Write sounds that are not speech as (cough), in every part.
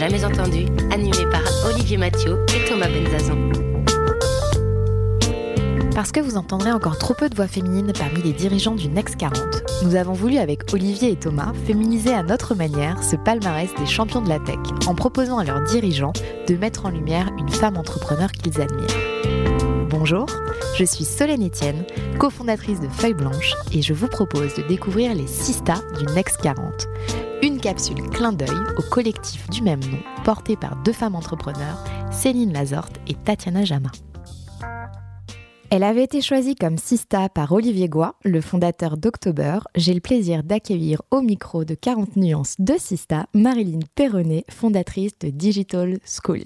Jamais entendu, animé par Olivier Mathieu et Thomas Benzazon. Parce que vous entendrez encore trop peu de voix féminines parmi les dirigeants du Next 40, nous avons voulu avec Olivier et Thomas féminiser à notre manière ce palmarès des champions de la tech en proposant à leurs dirigeants de mettre en lumière une femme entrepreneur qu'ils admirent. Bonjour, je suis Solène Etienne, cofondatrice de Feuille Blanche et je vous propose de découvrir les 6 stars du Next 40. Une capsule clin d'œil au collectif du même nom porté par deux femmes entrepreneurs, Céline Lazorte et Tatiana Jama. Elle avait été choisie comme Sista par Olivier Goua, le fondateur d'October. J'ai le plaisir d'accueillir au micro de 40 nuances de Sista, Marilyn Perronnet, fondatrice de Digital School.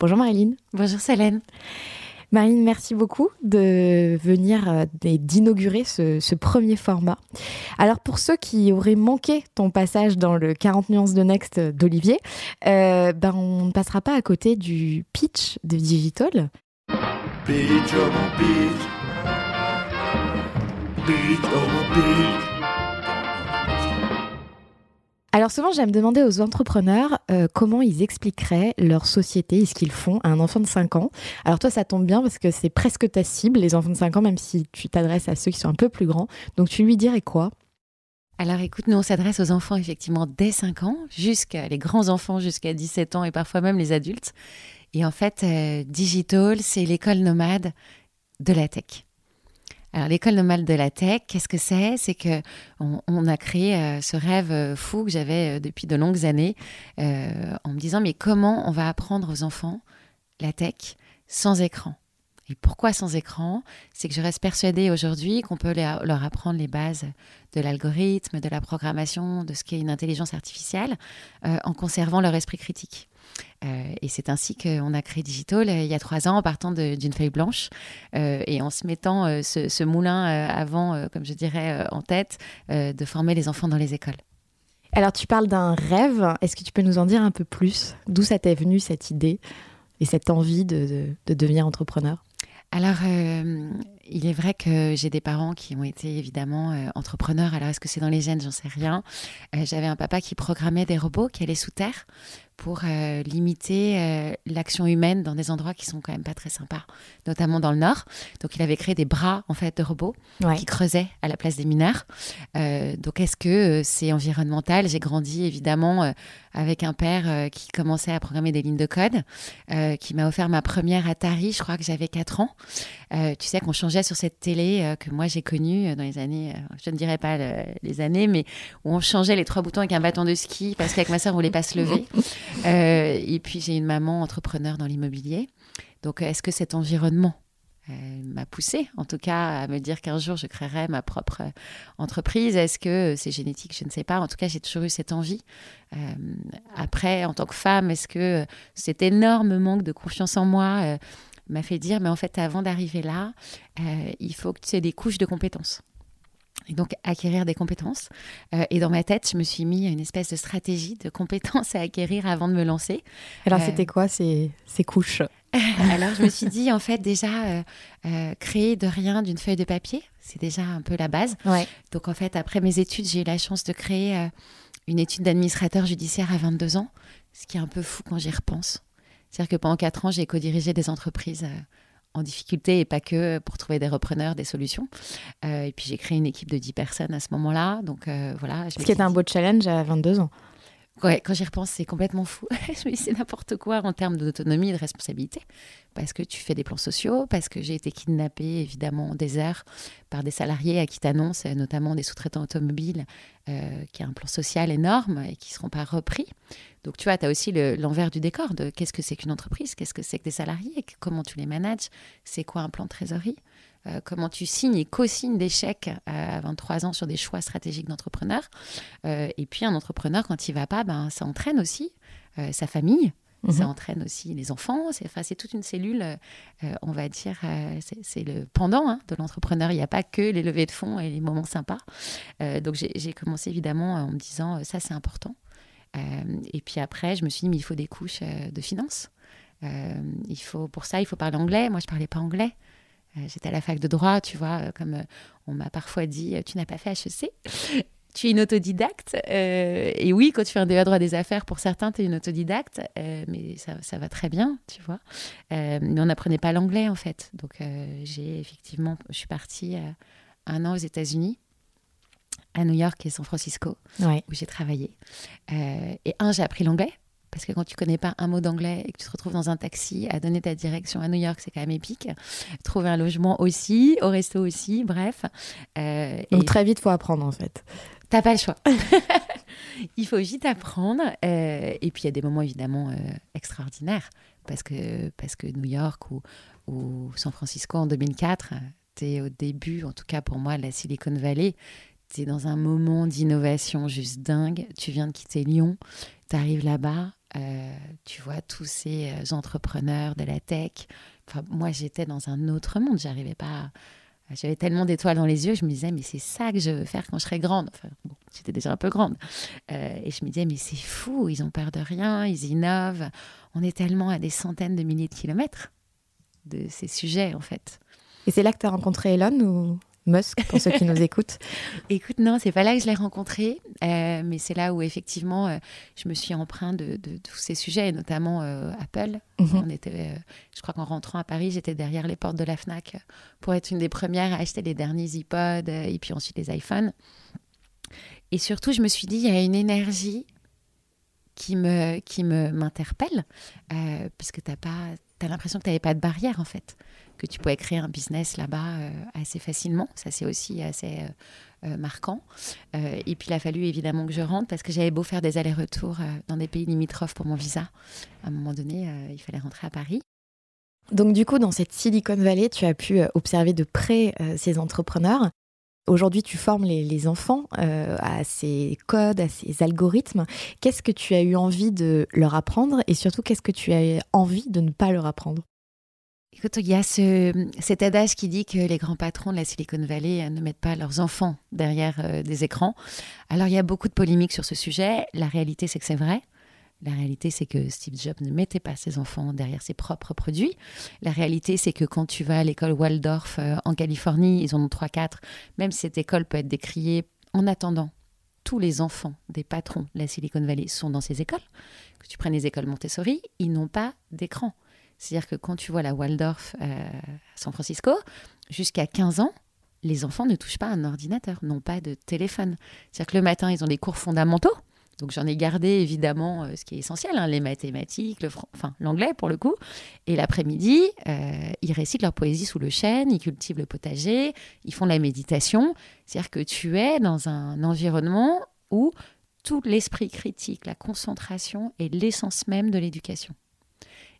Bonjour Marilyn. Bonjour Solène. Marilyn, merci beaucoup de venir euh, et d'inaugurer ce, premier format. Alors pour ceux qui auraient manqué ton passage dans le 40 nuances de Next d'Olivier, euh, ben on ne passera pas à côté du pitch de Digital. Beach, oh. Beach, oh. Alors souvent, j'aime demander aux entrepreneurs euh, comment ils expliqueraient leur société et ce qu'ils font à un enfant de 5 ans. Alors toi, ça tombe bien parce que c'est presque ta cible, les enfants de 5 ans, même si tu t'adresses à ceux qui sont un peu plus grands. Donc tu lui dirais quoi? Alors écoute, nous on s'adresse aux enfants effectivement dès 5 ans, jusqu'à les grands enfants jusqu'à 17 ans et parfois même les adultes. Et en fait, euh, Digital, c'est l'école nomade de la tech. L'école nomade de la tech, qu'est-ce que c'est? C'est que on, a créé euh, ce rêve euh, fou que j'avais depuis de longues années, en me disant mais comment on va apprendre aux enfants la tech sans écran? Et pourquoi sans écran? C'est que je reste persuadée aujourd'hui qu'on peut leur apprendre les bases de l'algorithme, de la programmation, de ce qu'est une intelligence artificielle, en conservant leur esprit critique. Euh, et c'est ainsi qu'on a créé Digital euh, il y a trois ans en partant d'une feuille blanche euh, et en se mettant ce, moulin avant, comme je dirais, en tête, de former les enfants dans les écoles. Alors tu parles d'un rêve, est-ce que tu peux nous en dire un peu plus? D'où ça t'est venu cette idée et cette envie de, devenir entrepreneur? Alors, il est vrai que j'ai des parents qui ont été évidemment entrepreneurs. Alors, est-ce que c'est dans les gènes? J'en sais rien. J'avais un papa qui programmait des robots qui allaient sous terre pour euh, limiter euh, l'action humaine dans des endroits qui sont quand même pas très sympas, notamment dans le nord. Donc il avait créé des bras en fait de robots qui creusaient à la place des mineurs. Euh, donc est-ce que c'est environnemental? J'ai grandi évidemment avec un père qui commençait à programmer des lignes de code, qui m'a offert ma première Atari, je crois que j'avais 4 ans. tu sais qu'on changeait sur cette télé que moi j'ai connue dans les années, je ne dirais pas les années, mais où on changeait les trois boutons avec un bâton de ski parce qu'avec ma soeur on voulait pas se lever. (laughs) Euh, et puis j'ai une maman entrepreneur dans l'immobilier. Donc est-ce que cet environnement euh, m'a poussé, en tout cas, à me dire qu'un jour je créerai ma propre entreprise? Est-ce que c'est génétique? Je ne sais pas. En tout cas, j'ai toujours eu cette envie. Euh, après, en tant que femme, est-ce que cet énorme manque de confiance en moi m'a fait dire, mais en fait, avant d'arriver là, il faut que tu aies des couches de compétences et donc acquérir des compétences. Euh, et dans ma tête, je me suis mis une espèce de stratégie de compétences à acquérir avant de me lancer. Alors, euh, c'était quoi ces, ces couches? (laughs) Alors, je me suis dit, en fait, déjà, euh, créer de rien d'une feuille de papier, c'est déjà un peu la base. Ouais. Donc, en fait, après mes études, j'ai eu la chance de créer une étude d'administrateur judiciaire à 22 ans, ce qui est un peu fou quand j'y repense. C'est-à-dire que pendant 4 ans, j'ai co-dirigé des entreprises en difficulté et pas que pour trouver des repreneurs, des solutions. Euh, et puis j'ai créé une équipe de 10 personnes à ce moment-là. Donc euh, voilà. Ce qui est un beau challenge à 22 ans. Ouais, quand j'y repense, c'est complètement fou. (laughs) c'est n'importe quoi en termes d'autonomie et de responsabilité. Parce que tu fais des plans sociaux, parce que j'ai été kidnappée, évidemment, des heures par des salariés à qui t'annoncent, notamment des sous-traitants automobiles, euh, qui a un plan social énorme et qui ne seront pas repris. Donc, tu vois, tu as aussi l'envers du décor de qu'est-ce que c'est qu'une entreprise, qu'est-ce que c'est que des salariés, comment tu les manages, c'est quoi un plan de trésorerie. Comment tu signes et co-signes des chèques à 23 ans sur des choix stratégiques d'entrepreneur. et puis un entrepreneur, quand il va pas, ben, ça entraîne aussi sa famille, ça mhm. entraîne aussi les enfants. C'est enfin, toute une cellule, euh, on va dire, euh, c'est le pendant hein, de l'entrepreneur. Il n'y a pas que les levées de fonds et les moments sympas. Euh, donc j'ai commencé évidemment en me disant, ça c'est important. et puis après, je me suis dit, mais il faut des couches de finances. il faut, pour ça, il faut parler anglais. Moi, je ne parlais pas anglais. J'étais à la fac de droit, tu vois, comme on m'a parfois dit, tu n'as pas fait HEC (laughs) tu es une autodidacte. Euh, et oui, quand tu fais un DEA droit des affaires, pour certains, tu es une autodidacte, euh, mais ça, ça, va très bien, tu vois. Euh, mais on n'apprenait pas l'anglais, en fait. Donc, j'ai effectivement, je suis partie un an aux États-Unis, à New York et San Francisco, où j'ai travaillé. et un, j'ai appris l'anglais. Parce que quand tu connais pas un mot d'anglais et que tu te retrouves dans un taxi à donner ta direction à New York, c'est quand même épique. Trouver un logement aussi, au resto aussi, bref. Donc très vite, faut apprendre en fait. T'as pas le choix. (laughs) il faut vite apprendre. Euh, et puis il y a des moments évidemment euh, extraordinaires parce que, parce que New York ou, ou San Francisco en 2004, tu es au début, en tout cas pour moi, la Silicon Valley. Tu es dans un moment d'innovation juste dingue. Tu viens de quitter Lyon, tu arrives là-bas, euh, tu vois tous ces entrepreneurs de la tech. Enfin, moi, j'étais dans un autre monde. J'arrivais pas. J'avais tellement d'étoiles dans les yeux, je me disais, mais c'est ça que je veux faire quand je serai grande. Enfin, j'étais déjà un peu grande. Euh, et je me disais, mais c'est fou, ils ont peur de rien, ils innovent. On est tellement à des centaines de milliers de kilomètres de ces sujets, en fait. Et c'est là que tu as rencontré Elon ou Musk, pour ceux qui nous (laughs) écoutent Écoute, non, c'est pas là que je l'ai rencontré, euh, mais c'est là où effectivement euh, je me suis empreint de, tous ces sujets, notamment euh, Apple. Mhm. On était, je crois qu'en rentrant à Paris, j'étais derrière les portes de la Fnac pour être une des premières à acheter les derniers iPods et puis ensuite les iPhones. Et surtout, je me suis dit, il y a une énergie qui me qui me m'interpelle puisque t'as pas as l'impression que tu n'avais pas de barrière en fait que tu pouvais créer un business là-bas euh, assez facilement. Ça, c'est aussi assez euh, euh, marquant. et puis, il a fallu évidemment que je rentre parce que j'avais beau faire des allers-retours dans des pays limitrophes pour mon visa. À un moment donné, il fallait rentrer à Paris. Donc, du coup, dans cette Silicon Valley, tu as pu observer de près ces entrepreneurs. Aujourd'hui, tu formes les, les enfants à ces codes, à ces algorithmes. Qu'est-ce que tu as eu envie de leur apprendre et surtout, qu'est-ce que tu as envie de ne pas leur apprendre? Écoute, il y a ce, cet adage qui dit que les grands patrons de la Silicon Valley euh, ne mettent pas leurs enfants derrière euh, des écrans. Alors, il y a beaucoup de polémiques sur ce sujet. La réalité, c'est que c'est vrai. La réalité, c'est que Steve Jobs ne mettait pas ses enfants derrière ses propres produits. La réalité, c'est que quand tu vas à l'école Waldorf euh, en Californie, ils en ont 3-4, même si cette école peut être décriée en attendant. Tous les enfants des patrons de la Silicon Valley sont dans ces écoles. Que tu prennes les écoles Montessori, ils n'ont pas d'écran. C'est-à-dire que quand tu vois la Waldorf euh, à San Francisco, jusqu'à 15 ans, les enfants ne touchent pas un ordinateur, n'ont pas de téléphone. C'est-à-dire que le matin, ils ont des cours fondamentaux. Donc j'en ai gardé évidemment euh, ce qui est essentiel, hein, les mathématiques, l'anglais pour le coup. Et l'après-midi, euh, ils récitent leur poésie sous le chêne, ils cultivent le potager, ils font la méditation. C'est-à-dire que tu es dans un environnement où tout l'esprit critique, la concentration est l'essence même de l'éducation.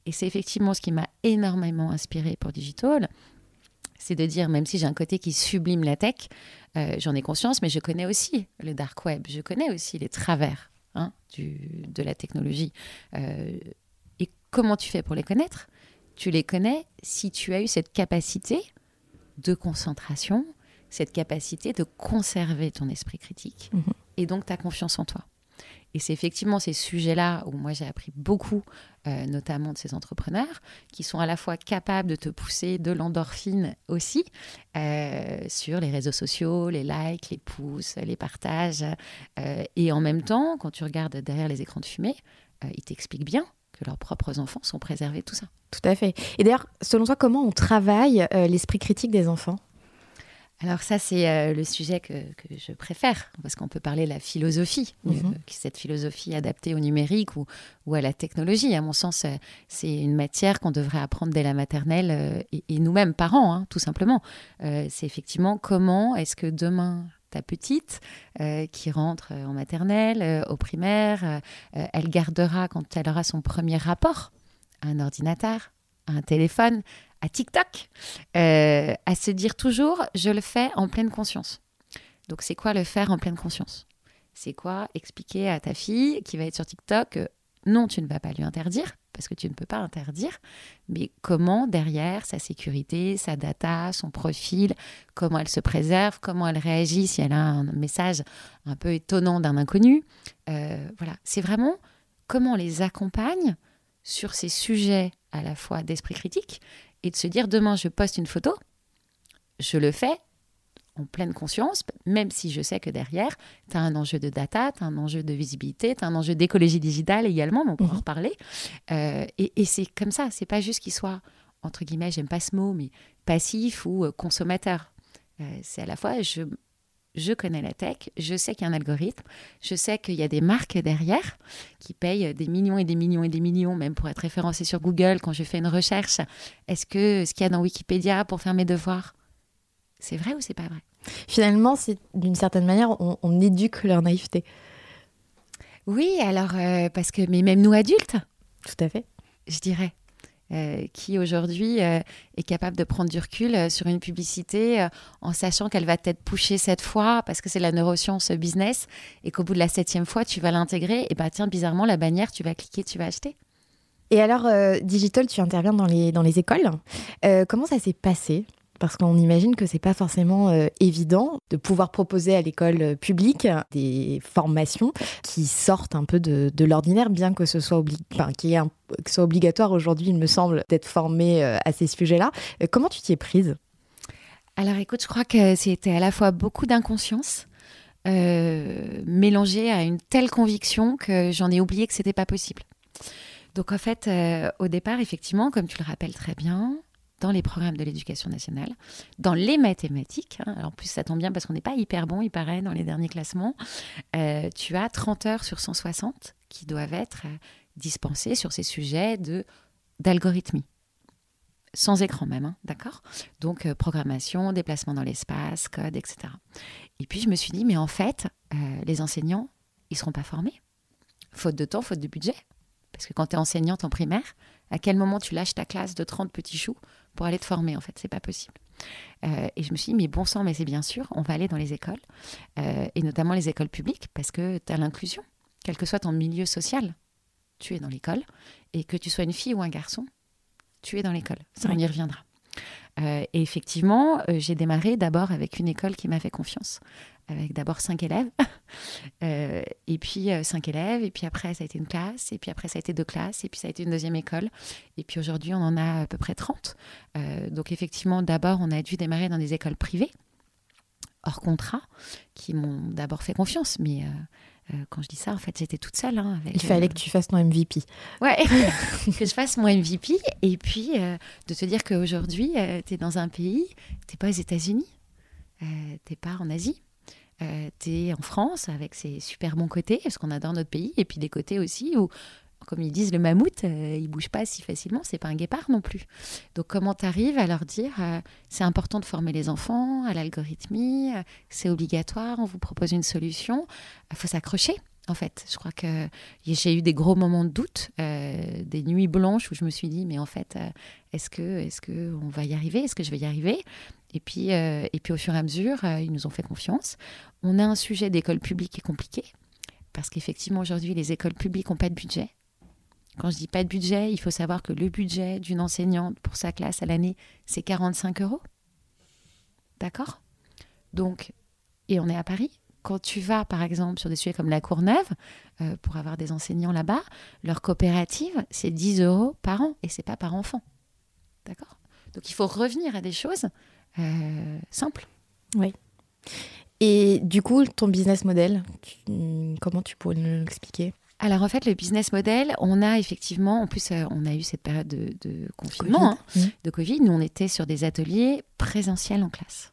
Et c'est effectivement ce qui m'a énormément inspiré pour Digital. C'est de dire, même si j'ai un côté qui sublime la tech, euh, j'en ai conscience, mais je connais aussi le dark web, je connais aussi les travers hein, du, de la technologie. Euh, et comment tu fais pour les connaître? Tu les connais si tu as eu cette capacité de concentration, cette capacité de conserver ton esprit critique mhm. et donc ta confiance en toi. Et c'est effectivement ces sujets-là où moi j'ai appris beaucoup, euh, notamment de ces entrepreneurs, qui sont à la fois capables de te pousser de l'endorphine aussi euh, sur les réseaux sociaux, les likes, les pouces, les partages. Euh, et en même temps, quand tu regardes derrière les écrans de fumée, ils t'expliquent bien que leurs propres enfants sont préservés tout ça. Tout à fait. Et d'ailleurs, selon toi, comment on travaille l'esprit critique des enfants? Alors ça, c'est euh, le sujet que, je préfère, parce qu'on peut parler de la philosophie, mhm. euh, cette philosophie adaptée au numérique ou, à la technologie. À mon sens, euh, c'est une matière qu'on devrait apprendre dès la maternelle, et, nous-mêmes, parents, hein, tout simplement. c'est effectivement comment est-ce que demain, ta petite qui rentre en maternelle, au primaire, elle gardera, quand elle aura son premier rapport, à un ordinateur, à un téléphone, à TikTok, euh, à se dire toujours, je le fais en pleine conscience. Donc c'est quoi le faire en pleine conscience? C'est quoi expliquer à ta fille qui va être sur TikTok que non, tu ne vas pas lui interdire, parce que tu ne peux pas interdire, mais comment derrière sa sécurité, sa data, son profil, comment elle se préserve, comment elle réagit si elle a un message un peu étonnant d'un inconnu. Euh, voilà, c'est vraiment comment on les accompagne sur ces sujets à la fois d'esprit critique et de se dire demain je poste une photo, je le fais en pleine conscience, même si je sais que derrière, tu as un enjeu de data, tu as un enjeu de visibilité, tu as un enjeu d'écologie digitale également, mais on pourra en reparler. Euh, et, c'est comme ça, c'est pas juste qu'il soit, entre guillemets, j'aime pas ce mot, mais passif ou euh, consommateur. Euh, c'est à la fois, je, je connais la tech, je sais qu'il y a un algorithme, je sais qu'il y a des marques derrière qui payent des millions et des millions et des millions, même pour être référencé sur Google quand je fais une recherche. Est-ce que ce qu'il y a dans Wikipédia pour faire mes devoirs, c'est vrai ou c'est pas vrai? Finalement, c'est d'une certaine manière, on, éduque leur naïveté. Oui, alors, euh, parce que, mais même nous adultes? Tout à fait. Je dirais. Euh, qui aujourd'hui euh, est capable de prendre du recul sur une publicité en sachant qu'elle va être pushée cette fois parce que c'est la neuroscience business et qu'au bout de la septième fois, tu vas l'intégrer et bah tiens, bizarrement, la bannière, tu vas cliquer, tu vas acheter. Et alors, Digital, tu interviens dans les, dans les écoles. comment ça s'est passé? Parce qu'on imagine que c'est pas forcément euh, évident de pouvoir proposer à l'école euh, publique des formations qui sortent un peu de, l'ordinaire, bien que ce soit, soit obligatoire aujourd'hui, il me semble, d'être formé euh, à ces sujets-là. comment tu t'y es prise? Alors écoute, je crois que c'était à la fois beaucoup d'inconscience. mélangée à une telle conviction que j'en ai oublié que c'était pas possible. Donc en fait, au départ, effectivement, comme tu le rappelles très bien, dans les programmes de l'éducation nationale, dans les mathématiques. Hein. en plus, ça tombe bien parce qu'on n'est pas hyper bon, il paraît, dans les derniers classements. Euh, tu as 30 heures sur 160 qui doivent être euh, dispensées sur ces sujets d'algorithmie. Sans écran même, hein, d'accord? Donc, euh, programmation, déplacement dans l'espace, code, etc. Et puis, je me suis dit, mais en fait, les enseignants, ils ne seront pas formés. Faute de temps, faute de budget. Parce que quand tu es enseignante en primaire, à quel moment tu lâches ta classe de 30 petits choux pour aller te former, en fait. C'est pas possible. Euh, et je me suis dit, mais bon sang, mais c'est bien sûr, on va aller dans les écoles, euh, et notamment les écoles publiques, parce que tu as l'inclusion, quel que soit ton milieu social. Tu es dans l'école, et que tu sois une fille ou un garçon, tu es dans l'école. Ça, on y reviendra. Euh, et effectivement, j'ai démarré d'abord avec une école qui m'a fait confiance, avec d'abord cinq élèves, (laughs) euh, et puis euh, cinq élèves, et puis après ça a été une classe, et puis après ça a été deux classes, et puis ça a été une deuxième école, et puis aujourd'hui on en a à peu près 30. Euh, donc effectivement, d'abord on a dû démarrer dans des écoles privées, hors contrat, qui m'ont d'abord fait confiance, mais quand je dis ça, en fait, j'étais toute seule. Hein, Il fallait que tu fasses ton MVP. Ouais, (laughs) que je fasse mon MVP. Et puis, de te dire qu'aujourd'hui, tu es dans un pays, tu pas aux États-Unis, tu n'es pas en Asie, euh, tu es en France avec ses super bons côtés, parce qu'on adore notre pays, et puis des côtés aussi où, comme ils disent, le mammouth, euh, il bouge pas si facilement, c'est pas un guépard non plus. Donc comment tu arrives à leur dire, euh, c'est important de former les enfants à l'algorithmie, c'est obligatoire, on vous propose une solution, il faut s'accrocher en fait. Je crois que j'ai eu des gros moments de doute, des nuits blanches où je me suis dit, mais en fait, est-ce que, est-ce que on va y arriver Est-ce que je vais y arriver? Et puis, euh, et puis au fur et à mesure, euh, ils nous ont fait confiance. On a un sujet d'école publique qui est compliqué, parce qu'effectivement aujourd'hui, les écoles publiques n'ont pas de budget. Quand je dis pas de budget, il faut savoir que le budget d'une enseignante pour sa classe à l'année, c'est 45 euros. D'accord? Donc, et on est à Paris. Quand tu vas, par exemple, sur des sujets comme la Courneuve, euh, pour avoir des enseignants là-bas, leur coopérative, c'est 10 euros par an, et c'est pas par enfant. D'accord? Donc il faut revenir à des choses euh, simple. Oui. Et du coup, ton business model, comment tu pourrais nous l'expliquer? Alors en fait, le business model, on a effectivement, en plus, euh, on a eu cette période de, confinement, hein, mmh. de Covid. Nous, on était sur des ateliers présentiels en classe.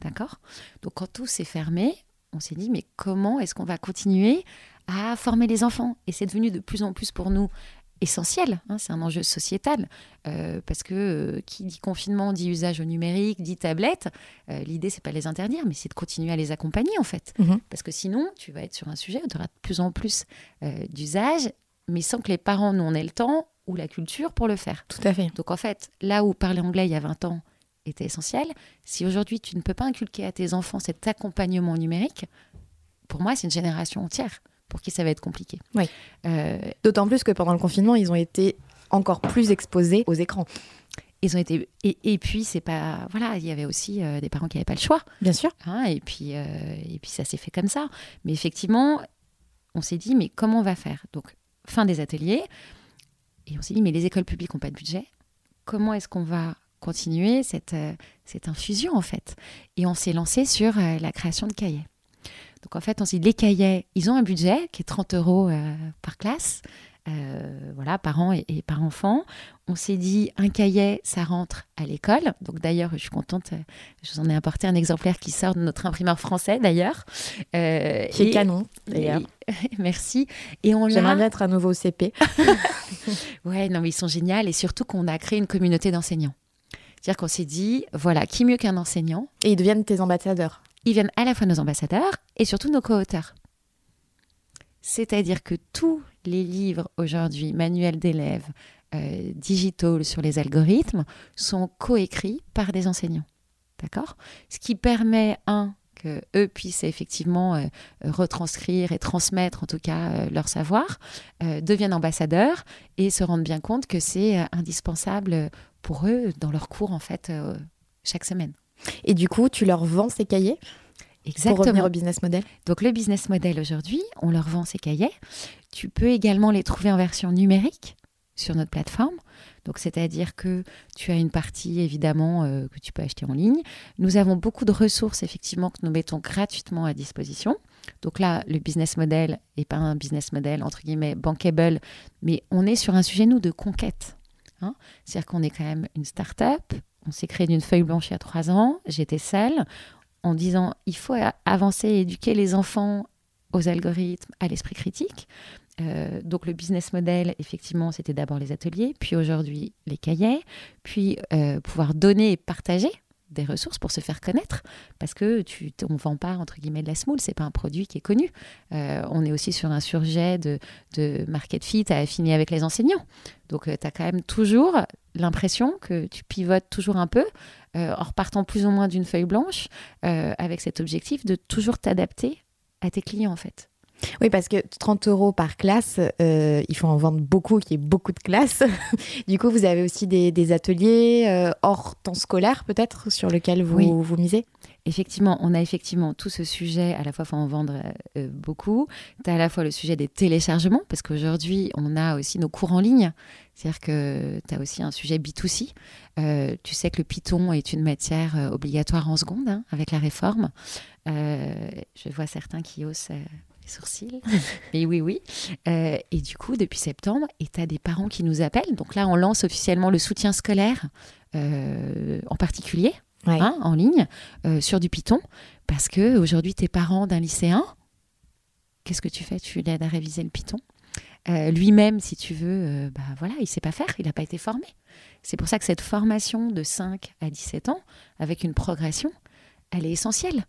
D'accord? Donc quand tout s'est fermé, on s'est dit, mais comment est-ce qu'on va continuer à former les enfants? Et c'est devenu de plus en plus pour nous essentiel, hein, c'est un enjeu sociétal, euh, parce que euh, qui dit confinement dit usage au numérique, dit tablette, euh, l'idée c'est pas de les interdire, mais c'est de continuer à les accompagner en fait, mhm. parce que sinon tu vas être sur un sujet où tu auras de plus en plus d'usage, mais sans que les parents nous en aient le temps ou la culture pour le faire. Tout à fait. Donc en fait, là où parler anglais il y a 20 ans était essentiel, si aujourd'hui tu ne peux pas inculquer à tes enfants cet accompagnement numérique, pour moi c'est une génération entière pour qui ça va être compliqué. Oui. Euh, D'autant plus que pendant le confinement, ils ont été encore plus exposés aux écrans. ils ont été et, et puis c'est pas voilà il y avait aussi euh, des parents qui n'avaient pas le choix Bien sûr. hein, et puis euh, et puis ça s'est fait comme ça mais effectivement on s'est dit mais comment on va faire? Donc fin des ateliers et on s'est dit mais les écoles publiques n'ont pas de budget comment est-ce qu'on va continuer cette cette infusion en fait? Et on s'est lancé sur la création de cahiers donc en fait on s'est dit les cahiers ils ont un budget qui est 30 euros euh, par classe euh, voilà, par an et, et par enfant. On s'est dit, un cahier, ça rentre à l'école. Donc d'ailleurs, je suis contente, euh, je vous en ai apporté un exemplaire qui sort de notre imprimeur français d'ailleurs. Euh, Qui est canon, d'ailleurs. (laughs) Merci. Et on J'aimerais bien être un nouveau CP. (laughs) Ouais, non, mais ils sont géniaux et surtout qu'on a créé une communauté d'enseignants. C'est-à-dire qu'on s'est dit, voilà, qui mieux qu'un enseignant Et ils deviennent tes ambassadeurs. Ils viennent à la fois nos ambassadeurs et surtout nos co-auteurs. C'est-à-dire que tous les livres aujourd'hui, manuels d'élèves, euh, digitaux sur les algorithmes, sont coécrits par des enseignants. D'accord? Ce qui permet, un, que eux puissent effectivement euh, retranscrire et transmettre en tout cas euh, leur savoir, euh, deviennent ambassadeurs et se rendent bien compte que c'est indispensable pour eux dans leur cours en fait chaque semaine. Et du coup, tu leur vends ces cahiers pour revenir au business model? Donc le business model aujourd'hui, on leur vend ces cahiers. Tu peux également les trouver en version numérique sur notre plateforme. Donc c'est-à-dire que tu as une partie évidemment euh, que tu peux acheter en ligne. Nous avons beaucoup de ressources effectivement que nous mettons gratuitement à disposition. Donc là, le business model n'est pas un business model entre guillemets bankable, mais on est sur un sujet nous de conquête. hein. C'est-à-dire qu'on est quand même une start-up. On s'est créé d'une feuille blanche il y a trois ans. J'étais seule en disant il faut avancer et éduquer les enfants aux algorithmes, à l'esprit critique. Euh, donc le business model, effectivement, c'était d'abord les ateliers, puis aujourd'hui les cahiers, puis euh, pouvoir donner et partager des ressources pour se faire connaître, parce que tu, on vend pas entre guillemets de la semoule, c'est pas un produit qui est connu. Euh, on est aussi sur un sujet de, de market fit à affiner avec les enseignants. Donc tu as quand même toujours l'impression que tu pivotes toujours un peu, euh, en repartant plus ou moins d'une feuille blanche, euh, avec cet objectif de toujours t'adapter à tes clients en fait. Oui, parce que 30 euros par classe, euh, il faut en vendre beaucoup, qu'il y ait beaucoup de classes. (laughs) du coup, vous avez aussi des, des ateliers euh, hors temps scolaire, peut-être, sur lesquels vous, Oui. vous misez? Effectivement, on a effectivement tout ce sujet, à la fois, faut en vendre euh, beaucoup. Tu as à la fois le sujet des téléchargements, parce qu'aujourd'hui, on a aussi nos cours en ligne. C'est-à-dire que tu as aussi un sujet B2C. Euh, tu sais que le Python est une matière euh, obligatoire en seconde, hein, avec la réforme. Euh, je vois certains qui euh, les sourcils. (laughs) Mais oui, oui. Euh, et du coup, depuis septembre, et tu as des parents qui nous appellent. Donc là, on lance officiellement le soutien scolaire, euh, en particulier Ouais. hein, en ligne euh, sur du Python parce que aujourd'hui tes parents d'un lycéen qu'est-ce que tu fais? Tu l'aides à réviser le Python Euh, lui-même si tu veux euh, bah voilà il sait pas faire il n'a pas été formé c'est pour ça que cette formation de 5 à 17 ans avec une progression elle est essentielle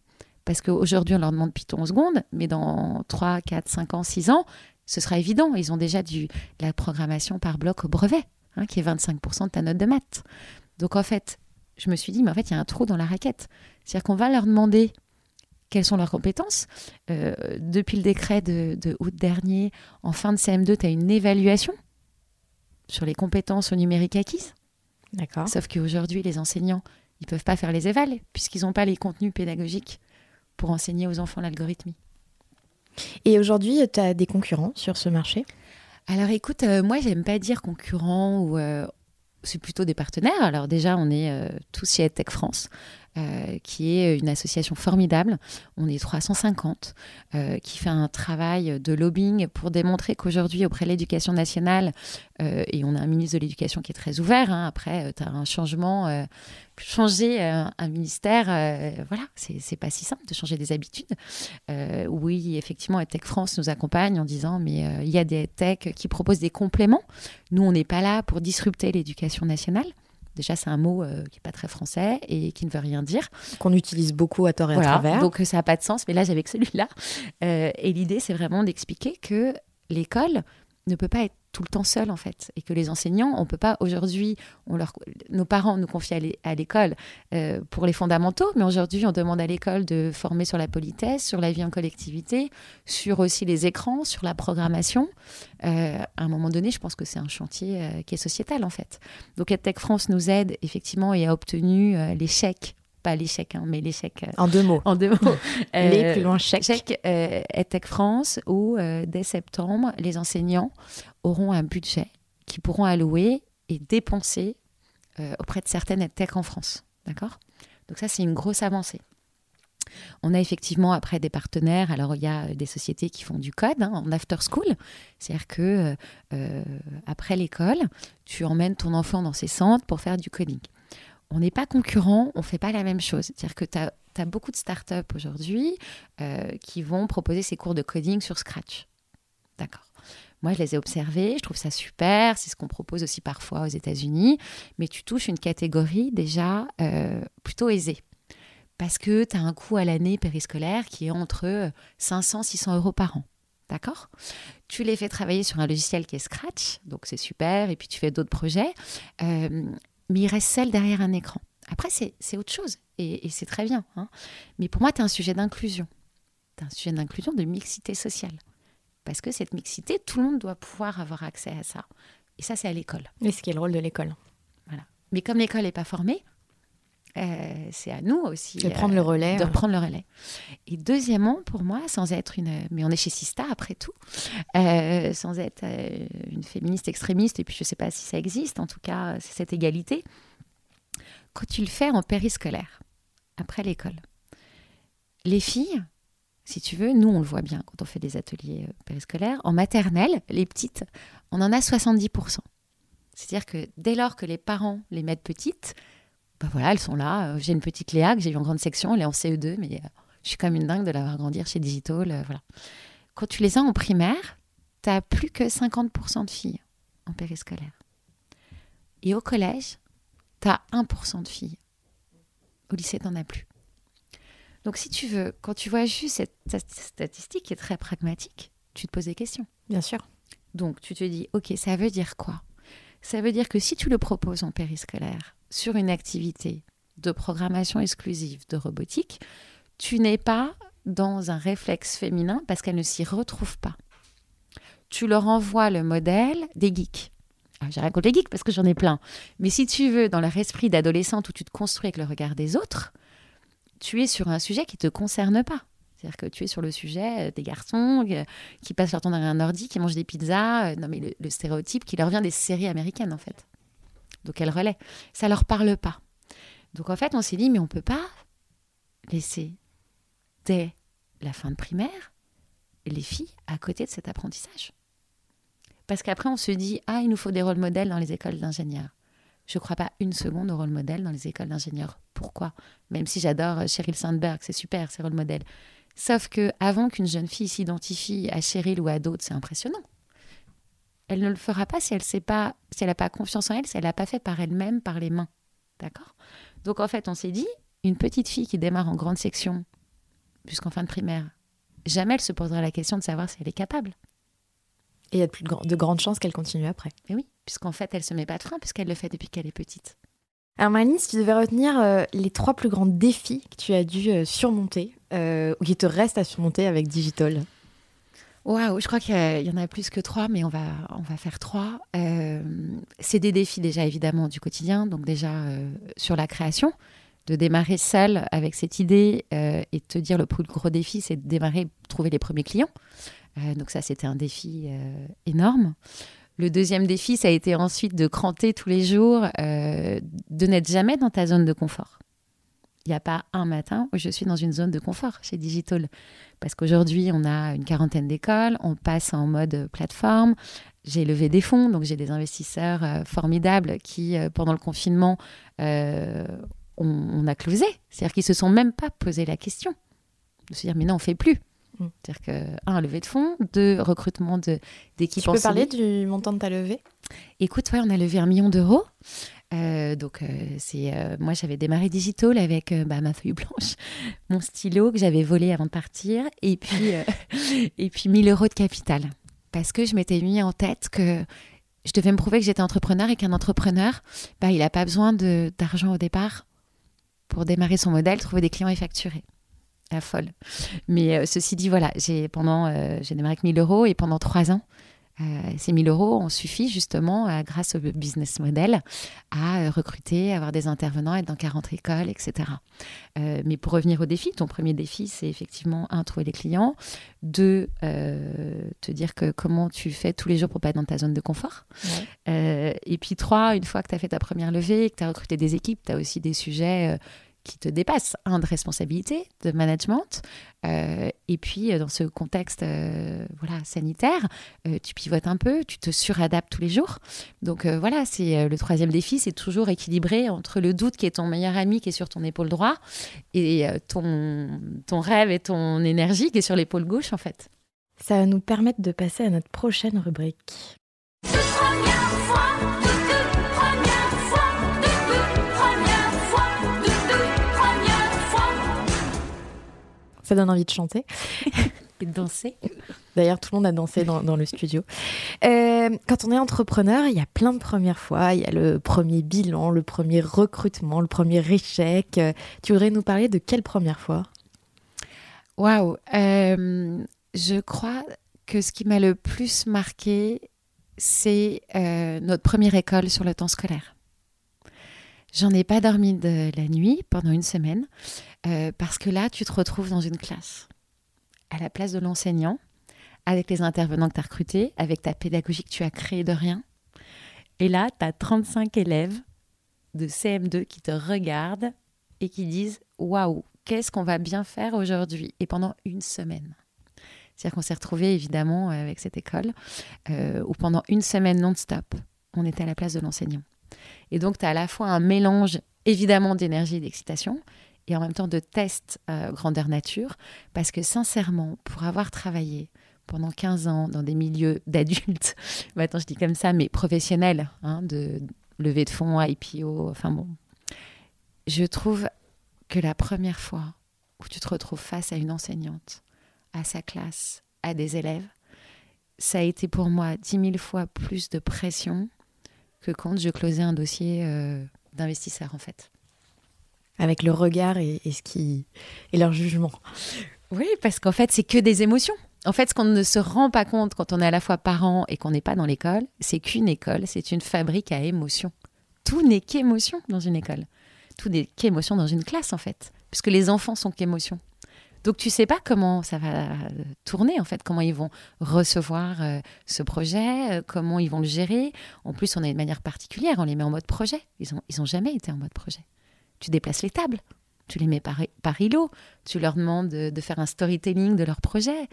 parce qu'aujourd'hui on leur demande Python en seconde mais dans 3, 4, 5 ans 6 ans ce sera évident ils ont déjà du, de la programmation par bloc au brevet hein, qui est 25% de ta note de maths donc en fait je me suis dit, mais en fait, il y a un trou dans la raquette. C'est-à-dire qu'on va leur demander quelles sont leurs compétences. Euh, depuis le décret de, de août dernier, en fin de CM2, tu as une évaluation sur les compétences au numérique acquises. D'accord. Sauf qu'aujourd'hui, les enseignants, ils peuvent pas faire les évals, puisqu'ils n'ont pas les contenus pédagogiques pour enseigner aux enfants l'algorithmie. Et aujourd'hui, tu as des concurrents sur ce marché? Alors écoute, euh, moi j'aime pas dire concurrent ou euh, c'est plutôt des partenaires. Alors déjà, on est euh, tous chez EdTech France, euh, qui est une association formidable. On est 350, euh, qui fait un travail de lobbying pour démontrer qu'aujourd'hui, auprès de l'éducation nationale, euh, et on a un ministre de l'éducation qui est très ouvert, hein, après, tu as un changement, changer un ministère, voilà, c'est pas si simple de changer des habitudes. Oui, effectivement, EdTech France nous accompagne en disant, mais il y a des tech qui proposent des compléments. Nous, on n'est pas là pour disrupter l'éducation nationale. Déjà, c'est un mot euh, qui n'est pas très français et qui ne veut rien dire. qu'on utilise beaucoup à tort et à travers. donc ça n'a pas de sens, mais là, j'avais que celui-là. Euh, et l'idée, c'est vraiment d'expliquer que l'école ne peut pas être tout le temps seuls en fait et que les enseignants on peut pas aujourd'hui on leur nos parents nous confient à l'école euh, pour les fondamentaux mais aujourd'hui on demande à l'école de former sur la politesse sur la vie en collectivité sur aussi les écrans sur la programmation. Euh, à un moment donné je pense que c'est un chantier euh, qui est sociétal en fait. Donc EdTech France nous aide effectivement et a obtenu l'échec pas l'échec, hein, mais l'échec. en deux mots. En deux mots. (laughs) les plus loin chèques. Chèque EdTech France, où dès septembre, les enseignants auront un budget qu'ils pourront allouer et dépenser euh, auprès de certaines tech en France. D'accord? Donc ça, c'est une grosse avancée. On a effectivement après des partenaires. Alors il y a des sociétés qui font du code hein, en after school, c'est-à-dire que euh, euh, après l'école, tu emmènes ton enfant dans ces centres pour faire du coding. On n'est pas concurrent, on ne fait pas la même chose. C'est-à-dire que tu as, beaucoup de startups aujourd'hui qui vont proposer ces cours de coding sur Scratch. D'accord. Moi, je les ai observés, je trouve ça super, c'est ce qu'on propose aussi parfois aux États-Unis, mais tu touches une catégorie déjà euh, plutôt aisée. Parce que tu as un coût à l'année périscolaire qui est entre 500 600 euros par an. D'accord? Tu les fais travailler sur un logiciel qui est Scratch, donc c'est super, et puis tu fais d'autres projets, euh, mais il reste celle derrière un écran. Après, c'est autre chose, et, c'est très bien. Hein. Mais pour moi, tu as un sujet d'inclusion. Tu as un sujet d'inclusion, de mixité sociale. Parce que cette mixité, tout le monde doit pouvoir avoir accès à ça. Et ça, c'est à l'école. Et ce qui est le rôle de l'école. Voilà. Mais comme l'école n'est pas formée, euh, c'est à nous aussi de prendre le relais. De prendre le relais. Et deuxièmement, pour moi, sans être une, mais on est chez Sista après tout, euh, sans être euh, une féministe extrémiste, et puis je ne sais pas si ça existe, en tout cas, c'est cette égalité. Quand tu le fais en périscolaire, après l'école, les filles si tu veux, nous, on le voit bien quand on fait des ateliers euh, périscolaires. En maternelle, les petites, on en a 70%. C'est-à-dire que dès lors que les parents les mettent petites, ben voilà, elles sont là. Euh, j'ai une petite Léa que j'ai eu en grande section, elle est en CE2, mais euh, je suis comme une dingue de la voir grandir chez Digital. voilà. Quand tu les as en primaire, tu n'as plus que 50% de filles en périscolaire. Et au collège, tu as 1% de filles. Au lycée, tu n'en as plus. Donc, si tu veux, quand tu vois juste cette statistique qui est très pragmatique, tu te poses des questions. Bien sûr. Donc, tu te dis, OK, ça veut dire quoi? Ça veut dire que si tu le proposes en périscolaire sur une activité de programmation exclusive de robotique, tu n'es pas dans un réflexe féminin parce qu'elle ne s'y retrouve pas. Tu leur envoies le modèle des geeks. Ah, j'ai rien les geeks parce que j'en ai plein. Mais si tu veux, dans leur esprit d'adolescente où tu te construis avec le regard des autres, tu es sur un sujet qui ne te concerne pas. C'est-à-dire que tu es sur le sujet euh, des garçons euh, qui passent leur temps derrière un ordi, qui mangent des pizzas. Euh, non, mais le, stéréotype qui leur vient des séries américaines, en fait. Donc, elle relaie. Ça leur parle pas. Donc, en fait, on s'est dit, mais on peut pas laisser dès la fin de primaire les filles à côté de cet apprentissage. Parce qu'après, on se dit, ah, il nous faut des rôles modèles dans les écoles d'ingénieurs. Je ne crois pas une seconde au rôle modèle dans les écoles d'ingénieurs. Pourquoi? Même si j'adore euh, Sheryl Sandberg, c'est super, c'est rôle modèle. Sauf que avant qu'une jeune fille s'identifie à Cheryl ou à d'autres, c'est impressionnant. Elle ne le fera pas si elle sait pas, si elle n'a pas confiance en elle, si elle n'a pas fait par elle-même, par les mains. D'accord? Donc en fait, on s'est dit, une petite fille qui démarre en grande section jusqu'en fin de primaire, jamais elle se posera la question de savoir si elle est capable. Et il y a de, de grandes chances qu'elle continue après. Et oui puisqu'en fait, elle se met pas de frein, puisqu'elle le fait depuis qu'elle est petite. Alors Marine, si tu devais retenir euh, les trois plus grands défis que tu as dû euh, surmonter, euh, ou qui te restent à surmonter avec Digital Waouh, je crois qu'il y, en a plus que trois, mais on va, on va faire trois. c'est des défis déjà évidemment du quotidien, donc déjà sur la création, de démarrer seule avec cette idée et te dire le plus gros défi, c'est de démarrer, trouver les premiers clients. donc ça, c'était un défi énorme. Le deuxième défi, ça a été ensuite de cranter tous les jours, euh, de n'être jamais dans ta zone de confort. Il n'y a pas un matin où je suis dans une zone de confort chez Digital. Parce qu'aujourd'hui, on a une quarantaine d'écoles, on passe en mode plateforme. J'ai levé des fonds, donc j'ai des investisseurs euh, formidables qui, euh, pendant le confinement, on, a closé. C'est-à-dire qu'ils ne se sont même pas posé la question de se dire, mais non, on ne fait plus. Mm. C'est-à-dire que, un, levée de fonds, deux, recrutement d'équipes Tu peux parler du montant de ta levée? Écoute, ouais, on a levé un million d'euros. Euh, donc, euh, euh, moi, j'avais démarré Digital avec bah, ma feuille blanche, (laughs) mon stylo que j'avais volé avant de partir, et puis, (laughs) et puis 1000 euros de capital. parce que je m'étais mis en tête que je devais me prouver que j'étais entrepreneur et qu'un entrepreneur, bah, il n'a pas besoin d'argent au départ pour démarrer son modèle, trouver des clients et facturer. La folle. Mais ceci dit, voilà, j'ai pendant, j'ai démarré avec 1000 euros et pendant trois ans, ces 1000 euros ont suffi justement, euh, grâce au business model, à euh, recruter, avoir des intervenants, être dans 40 écoles, etc. mais pour revenir au défi, ton premier défi, c'est effectivement, un, trouver des clients, deux, te dire que comment tu fais tous les jours pour pas être dans ta zone de confort. et puis trois, une fois que tu as fait ta première levée, que tu as recruté des équipes, tu as aussi des sujets qui te dépasse. Un, de responsabilité, de management. Euh, et puis, euh, dans ce contexte euh, voilà, sanitaire, tu pivotes un peu, tu te suradaptes tous les jours. Donc voilà, c'est le troisième défi, c'est toujours équilibrer entre le doute qui est ton meilleur ami qui est sur ton épaule droite et ton, ton rêve et ton énergie qui est sur l'épaule gauche en fait. Ça va nous permettre de passer à notre prochaine rubrique. Ça donne envie de chanter. Et de danser. D'ailleurs, tout le monde a dansé dans, le studio. Euh, quand on est entrepreneur, il y a plein de premières fois. Il y a le premier bilan, le premier recrutement, le premier échec. Euh, tu voudrais nous parler de quelle première fois? Waouh euh, Je crois que ce qui m'a le plus marqué, c'est notre première école sur le temps scolaire. J'en ai pas dormi de la nuit pendant une semaine. Euh, parce que là, tu te retrouves dans une classe, à la place de l'enseignant, avec les intervenants que tu as recrutés, avec ta pédagogie que tu as créée de rien. Et là, tu as 35 élèves de CM2 qui te regardent et qui disent Waouh, qu'est-ce qu'on va bien faire aujourd'hui? Et pendant une semaine. C'est-à-dire qu'on s'est retrouvés évidemment avec cette école euh, où pendant une semaine non-stop, on était à la place de l'enseignant. Et donc, tu as à la fois un mélange évidemment d'énergie et d'excitation, et en même temps de tests euh, grandeur nature, parce que sincèrement, pour avoir travaillé pendant 15 ans dans des milieux (laughs) d'adultes, maintenant je dis comme ça, mais professionnels, hein, de levée de fonds, IPO, enfin bon, je trouve que la première fois où tu te retrouves face à une enseignante, à sa classe, à des élèves, ça a été pour moi dix mille fois plus de pression que quand je closais un dossier euh, d'investisseur en fait avec le regard et, ce qui et leur jugement. Oui, parce qu'en fait, c'est que des émotions. En fait, ce qu'on ne se rend pas compte quand on est à la fois parent et qu'on n'est pas dans l'école, c'est qu'une école, c'est une fabrique à émotions. Tout n'est qu'émotion dans une école. Tout n'est qu'émotion dans une classe, en fait, puisque les enfants sont qu'émotions. Donc tu sais pas comment ça va tourner en fait, comment ils vont recevoir euh, ce projet, euh, comment ils vont le gérer. En plus, on a une manière particulière, on les met en mode projet. Ils ont ils ont jamais été en mode projet tu déplaces les tables, tu les mets par, par îlot, tu leur demandes de, faire un storytelling de leur projet.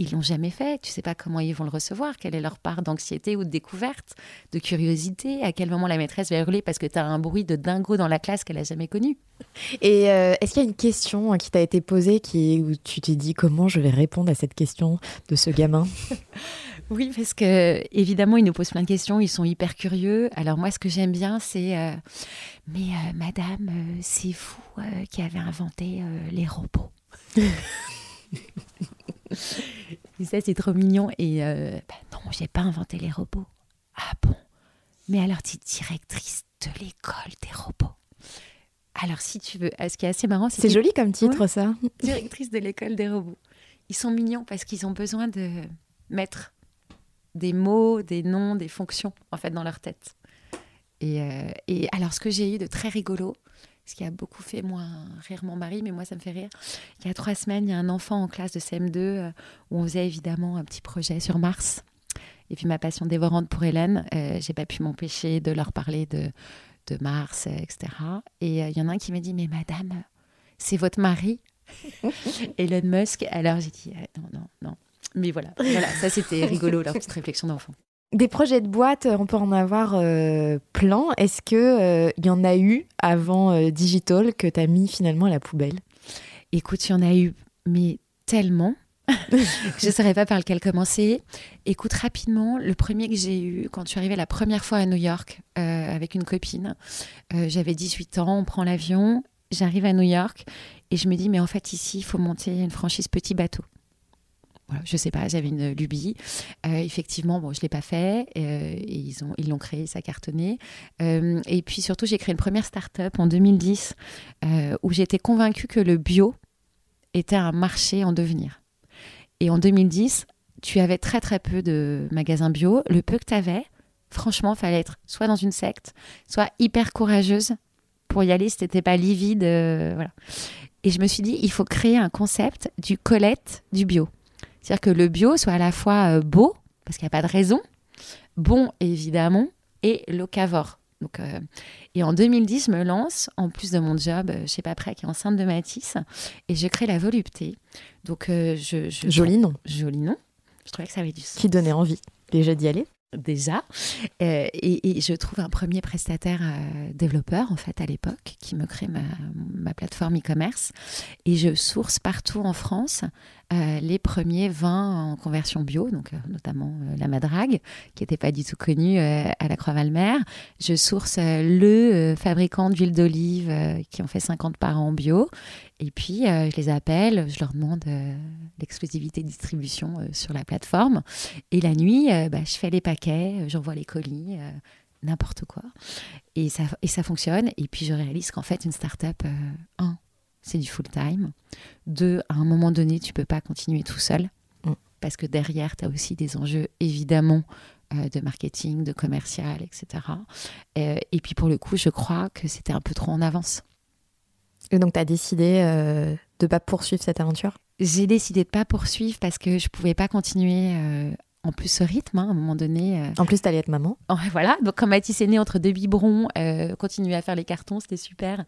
Ils l'ont jamais fait, tu sais pas comment ils vont le recevoir, quelle est leur part d'anxiété ou de découverte, de curiosité, à quel moment la maîtresse va hurler parce que tu as un bruit de dingo dans la classe qu'elle a jamais connu? Et euh, est-ce qu'il y a une question hein, qui t'a été posée qui, où tu t'es dit comment je vais répondre à cette question de ce gamin? (laughs) Oui, parce que évidemment, ils nous posent plein de questions, ils sont hyper curieux. Alors moi, ce que j'aime bien, c'est euh, mais euh, Madame, c'est vous qui avez inventé les robots. (laughs) (laughs) et ça, c'est trop mignon. Et bah, non, j'ai pas inventé les robots. Ah bon? Mais alors, tu es directrice de l'école des robots. Alors, si tu veux, ce qui est assez marrant, c'est. C'est joli comme titre, ça. (laughs) Directrice de l'école des robots. Ils sont mignons parce qu'ils ont besoin de mettre des mots, des noms, des fonctions, en fait, dans leur tête. Et, euh, et alors, ce que j'ai eu de très rigolo, ce qui a beaucoup fait moi rire mon mari, mais moi ça me fait rire. Il y a trois semaines, il y a un enfant en classe de CM2 euh, où on faisait évidemment un petit projet sur Mars. Et puis ma passion dévorante pour Hélène, euh, j'ai pas pu m'empêcher de leur parler de, de Mars, etc. Et il y en a un qui m'a dit Mais madame, c'est votre mari? (laughs) Elon Musk. Alors j'ai dit Non, non, non. Mais voilà, voilà ça c'était rigolo, leur petite réflexion d'enfant. Des projets de boîte, on peut en avoir euh, plein. Est-ce qu'il euh, y en a eu avant euh, Digital que tu as mis finalement à la poubelle? Écoute, il y en a eu, mais tellement. (laughs) je ne saurais pas par lequel commencer. Écoute, rapidement, le premier que j'ai eu quand je suis arrivée la première fois à New York avec une copine, j'avais 18 ans, on prend l'avion, j'arrive à New York et je me dis, mais en fait, ici, il faut monter une franchise petit bateau voilà, je sais pas, j'avais une lubie. Euh, effectivement, bon, je l'ai pas fait. euh, et ils ont, ils l'ont créé, ça a cartonné. Euh, et puis surtout, j'ai créé une première start-up en 2010 euh, où j'étais convaincue que le bio était un marché en devenir. Et en 2010, tu avais très très peu de magasins bio. Le peu que tu avais, franchement, fallait être soit dans une secte, soit hyper courageuse pour y aller si t'étais pas livide. Et je me suis dit, il faut créer un concept du Colette du bio. C'est-à-dire que le bio soit à la fois euh, beau, parce qu'il n'y a pas de raison, bon évidemment, et locavore. Donc, euh, et en 2010, je me lance, en plus de mon job euh, chez Paprec, qui est enceinte de Matisse, et je crée la volupté. Donc, euh, je, je- Joli nom, Joli nom. Je trouvais que ça avait du sens qui donnait envie déjà d'y aller. déjà. Euh, et, et je trouve un premier prestataire euh, développeur, en fait, à l'époque, qui me crée ma, ma plateforme e-commerce. Et je source partout en France euh, les premiers vins en conversion bio, donc euh, notamment euh, la Madrague, qui n'était pas du tout connue à la Croix-Valmer. Je source le fabricant d'huile d'olive qui en fait 50 par an bio. Et puis, je les appelle, je leur demande l'exclusivité de distribution sur la plateforme. Et la nuit, bah, je fais les paquets, j'envoie les colis, n'importe quoi. Et ça, fonctionne. Et puis, je réalise qu'en fait, une start-up, c'est du full-time. Deux, à un moment donné, tu peux pas continuer tout seul. Mm. Parce que derrière, tu as aussi des enjeux, évidemment, euh, de marketing, de commercial, etc. Euh, et puis, pour le coup, je crois que c'était un peu trop en avance. Et donc, tu as décidé euh, de pas poursuivre cette aventure? J'ai décidé de pas poursuivre parce que je pouvais pas continuer en plus ce rythme. hein, à un moment donné, euh, En plus, tu allais être maman. Oh, voilà, donc quand Mathis est né entre deux biberons, euh, continuer à faire les cartons, c'était super.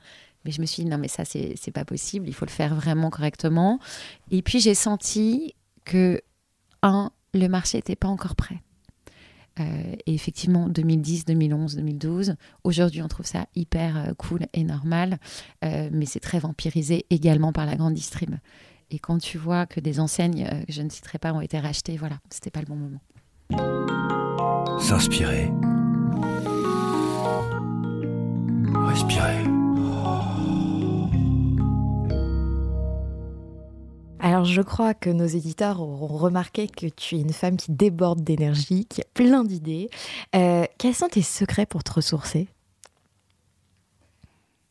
Mais je me suis dit, non, mais ça, c'est pas possible, il faut le faire vraiment correctement. Et puis, j'ai senti que, un, le marché n'était pas encore prêt. Euh, et effectivement, 2010, 2011, 2012, aujourd'hui, on trouve ça hyper euh, cool et normal, euh, mais c'est très vampirisé également par la grande distrib. Et quand tu vois que des enseignes, que je ne citerai pas, ont été rachetées, voilà, c'était pas le bon moment. S'inspirer. Respirer. Alors, je crois que nos éditeurs auront remarqué que tu es une femme qui déborde d'énergie, qui a plein d'idées. Euh, quels sont tes secrets pour te ressourcer?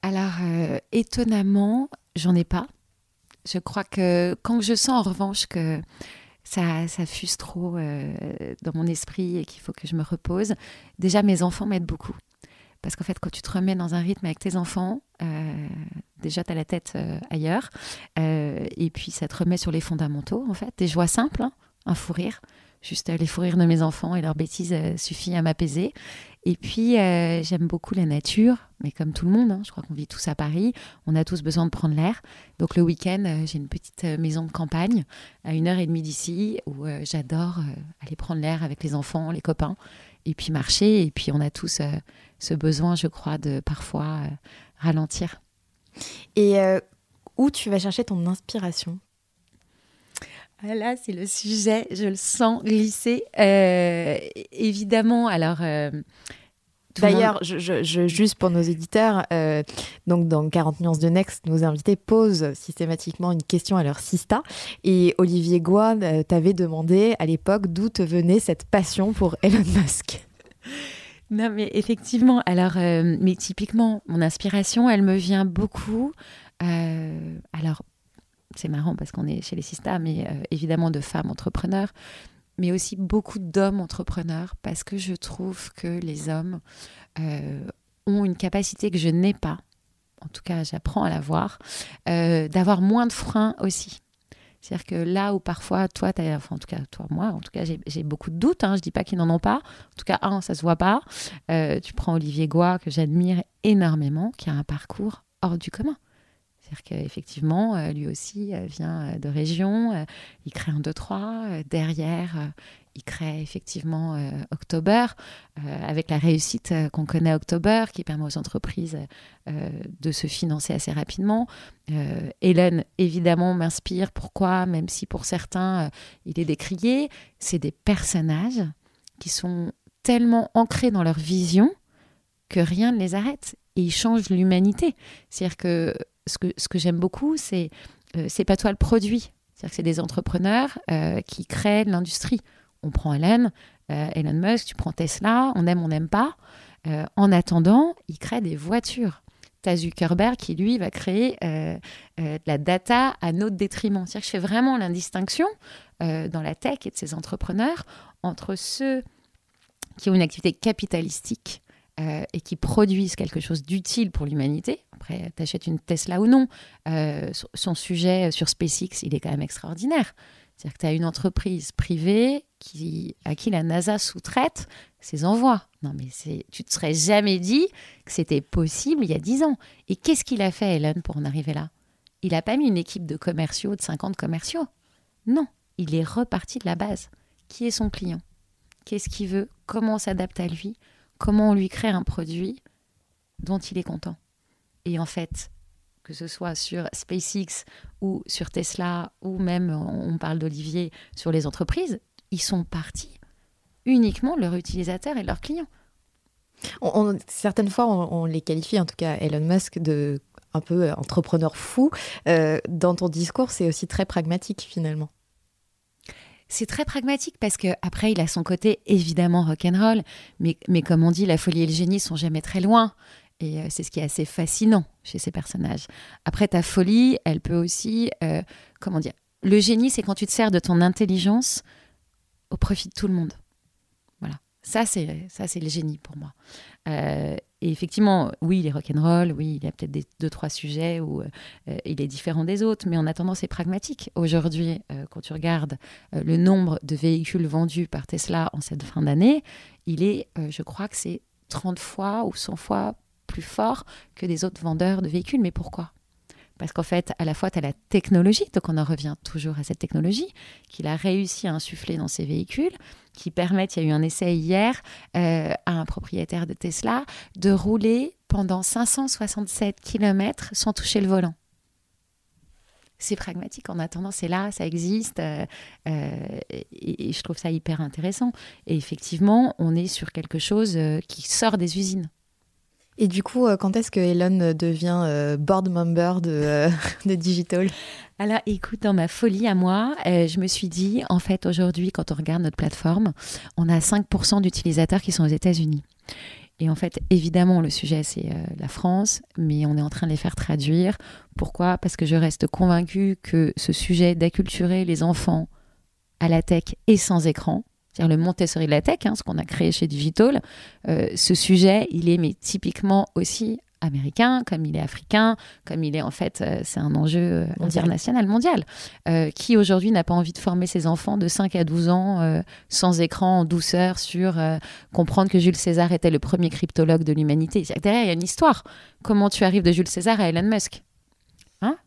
Alors, euh, étonnamment, j'en ai pas. Je crois que quand je sens en revanche que ça, ça fuse trop euh, dans mon esprit et qu'il faut que je me repose, déjà mes enfants m'aident beaucoup. Parce qu'en fait, quand tu te remets dans un rythme avec tes enfants, euh, déjà tu as la tête euh, ailleurs. Euh, et puis ça te remet sur les fondamentaux, en fait. Des joies simples, hein, un fou rire. Juste les fous rires de mes enfants et leurs bêtises suffit à m'apaiser. Et puis, j'aime beaucoup la nature, mais comme tout le monde, hein, je crois qu'on vit tous à Paris, on a tous besoin de prendre l'air. Donc le week-end, j'ai une petite maison de campagne à une heure et demie d'ici où j'adore aller prendre l'air avec les enfants, les copains, et puis marcher. Et puis on a tous euh, ce besoin, je crois, de parfois euh, ralentir. Et euh, où tu vas chercher ton inspiration? Ah, Là, c'est le sujet, je le sens glisser. Euh, évidemment, alors. D'ailleurs, je, je- je- juste pour nos éditeurs, euh, donc dans 40 nuances de Next, nos invités posent systématiquement une question à leur sista. Et Olivier Goua euh, t'avait demandé à l'époque d'où te venait cette passion pour Elon Musk. Non, mais effectivement, alors, euh, mais typiquement, mon inspiration, elle me vient beaucoup. euh, alors, c'est marrant parce qu'on est chez les Sista, mais évidemment de femmes entrepreneurs, mais aussi beaucoup d'hommes entrepreneurs parce que je trouve que les hommes euh, ont une capacité que je n'ai pas. En tout cas, j'apprends à l'avoir, euh, d'avoir moins de freins aussi. C'est-à-dire que là où parfois, toi, t'as- enfin, en tout cas, toi, moi, en tout cas, j'ai beaucoup de doutes. Hein, je dis pas qu'ils n'en ont pas. En tout cas, un, ça se voit pas. Euh, tu prends Olivier Goua, que j'admire énormément, qui a un parcours hors du commun. C'est-à-dire qu'effectivement, euh, lui aussi euh, vient euh, de région, il crée un 2-3, euh, derrière, il crée effectivement October, avec la réussite qu'on connaît October, qui permet aux entreprises de se financer assez rapidement. Hélène, évidemment, m'inspire. Pourquoi? Même si pour certains, il est décrié, c'est des personnages qui sont tellement ancrés dans leur vision que rien ne les arrête. Et ils changent l'humanité. C'est-à-dire que ce que, j'aime beaucoup, c'est euh, c'est pas toi le produit. C'est-à-dire que c'est des entrepreneurs euh, qui créent l'industrie. On prend Elon, euh, Elon Musk, tu prends Tesla, on aime, on n'aime pas. Euh, en attendant, ils créent des voitures. T'as Zuckerberg qui, lui, va créer de la data à notre détriment. C'est-à-dire que je fais vraiment l'indistinction dans la tech et de ces entrepreneurs entre ceux qui ont une activité capitalistique euh, et qui produisent quelque chose d'utile pour l'humanité. Après, tu achètes une Tesla ou non. Euh, son sujet sur SpaceX, il est quand même extraordinaire. C'est-à-dire que tu as une entreprise privée qui, à qui la NASA sous-traite ses envois. Non, mais tu te serais jamais dit que c'était possible il y a 10 ans. Et qu'est-ce qu'il a fait, Elon, pour en arriver là? Il n'a pas mis une équipe de commerciaux, de 50 commerciaux. Non, il est reparti de la base. Qui est son client? Qu'est-ce qu'il veut? Comment s'adapte à lui? Comment on lui crée un produit dont il est content. Et en fait, que ce soit sur SpaceX ou sur Tesla, ou même, on parle d'Olivier, sur les entreprises, ils sont partis uniquement leurs utilisateurs et leurs clients. certaines fois, on, les qualifie, en tout cas Elon Musk, de un peu entrepreneur fou. Euh, dans ton discours, c'est aussi très pragmatique finalement. C'est très pragmatique parce que après il a son côté évidemment rock'n'roll, mais, mais comme on dit, la folie et le génie sont jamais très loin. Et euh, c'est ce qui est assez fascinant chez ces personnages. Après, ta folie, elle peut aussi, euh, comment dire, le génie, c'est quand tu te sers de ton intelligence au profit de tout le monde. Ça c'est ça c'est le génie pour moi. Euh, et effectivement, oui, il est rock'n'roll, oui, il y a peut-être deux, trois sujets où euh, il est différent des autres, mais en attendant, c'est pragmatique. Aujourd'hui, euh, quand tu regardes le nombre de véhicules vendus par Tesla en cette fin d'année, il est, je crois que c'est 30 fois ou 100 fois plus fort que des autres vendeurs de véhicules. Mais pourquoi? Parce qu'en fait, à la fois, tu as la technologie, donc on en revient toujours à cette technologie, qu'il a réussi à insuffler dans ses véhicules, qui permettent, il y a eu un essai hier euh, à un propriétaire de Tesla, de rouler pendant 567 km sans toucher le volant. C'est pragmatique, en attendant, c'est là, ça existe, euh, euh, et, je trouve ça hyper intéressant. Et effectivement, on est sur quelque chose qui sort des usines. Et du coup, euh, quand est-ce que Elon devient euh, board member de, euh, (laughs) Digital? Alors, écoute, dans ma folie à moi, je me suis dit, en fait, aujourd'hui, quand on regarde notre plateforme, on a 5% d'utilisateurs qui sont aux États-Unis. Et en fait, évidemment, le sujet, c'est la France, mais on est en train de les faire traduire. Pourquoi? Parce que je reste convaincue que ce sujet d'acculturer les enfants à la tech est sans écran, c'est-à-dire le Montessori de la tech, hein, ce qu'on a créé chez Digital, euh, ce sujet, il est mais typiquement aussi américain, comme il est africain, comme il est en fait, euh, c'est un enjeu euh, international, mondial. qui aujourd'hui n'a pas envie de former ses enfants de 5 à 12 ans sans écran, en douceur, sur comprendre que Jules César était le premier cryptologue de l'humanité Derrière, il y a une histoire. Comment tu arrives de Jules César à Elon Musk? Hein?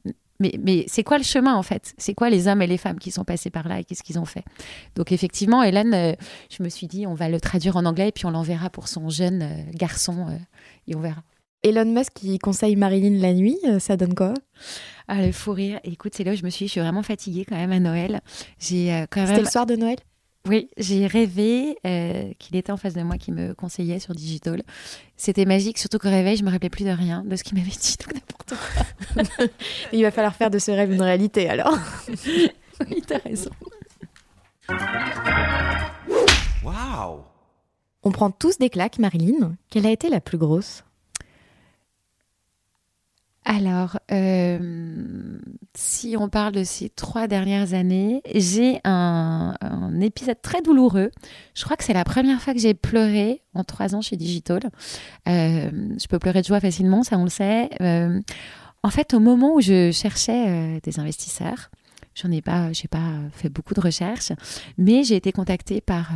Mais, c'est quoi le chemin en fait? C'est quoi les hommes et les femmes qui sont passés par là et qu'est-ce qu'ils ont fait? Donc effectivement, Hélène, euh, je me suis dit, on va le traduire en anglais et puis on l'enverra pour son jeune euh, garçon euh, et on verra. Elon Musk qui conseille Marilyn la nuit, ça donne quoi? Ah, le fou rire. Écoute, c'est là où je me suis dit, je suis vraiment fatiguée quand même à Noël. J'ai quand C'était le soir de Noël? Oui, j'ai rêvé euh, qu'il était en face de moi, qui me conseillait sur Digital. C'était magique, surtout qu'au réveil, je me rappelais plus de rien, de ce qu'il m'avait dit, tout n'importe quoi. (laughs) Il va falloir faire de ce rêve une réalité alors. (laughs) oui, t'as raison. Waouh On prend tous des claques, Marilyn. Quelle a été la plus grosse? Alors, euh, si on parle de ces trois dernières années, j'ai un, épisode très douloureux. Je crois que c'est la première fois que j'ai pleuré en trois ans chez Digital. Euh, je peux pleurer de joie facilement, ça on le sait. Euh, en fait, au moment où je cherchais des investisseurs, j'en ai pas, j'ai pas fait beaucoup de recherches, mais j'ai été contactée par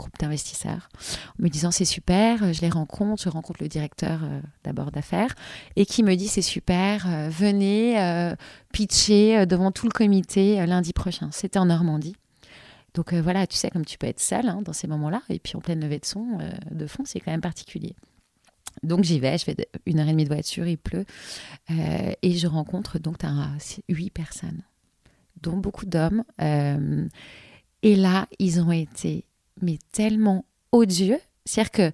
groupe d'investisseurs en me disant c'est super, euh, je les rencontre, je rencontre le directeur euh, d'abord d'affaires et qui me dit c'est super, euh, venez pitcher devant tout le comité lundi prochain. C'était en Normandie. Donc voilà, tu sais comme tu peux être seul hein, dans ces moments-là et puis en pleine levée de son, de fond, c'est quand même particulier. Donc j'y vais, je fais une heure et demie de voiture, il pleut, et je rencontre donc huit personnes, dont beaucoup d'hommes. et là, ils ont été mais tellement odieux. C'est-à-dire que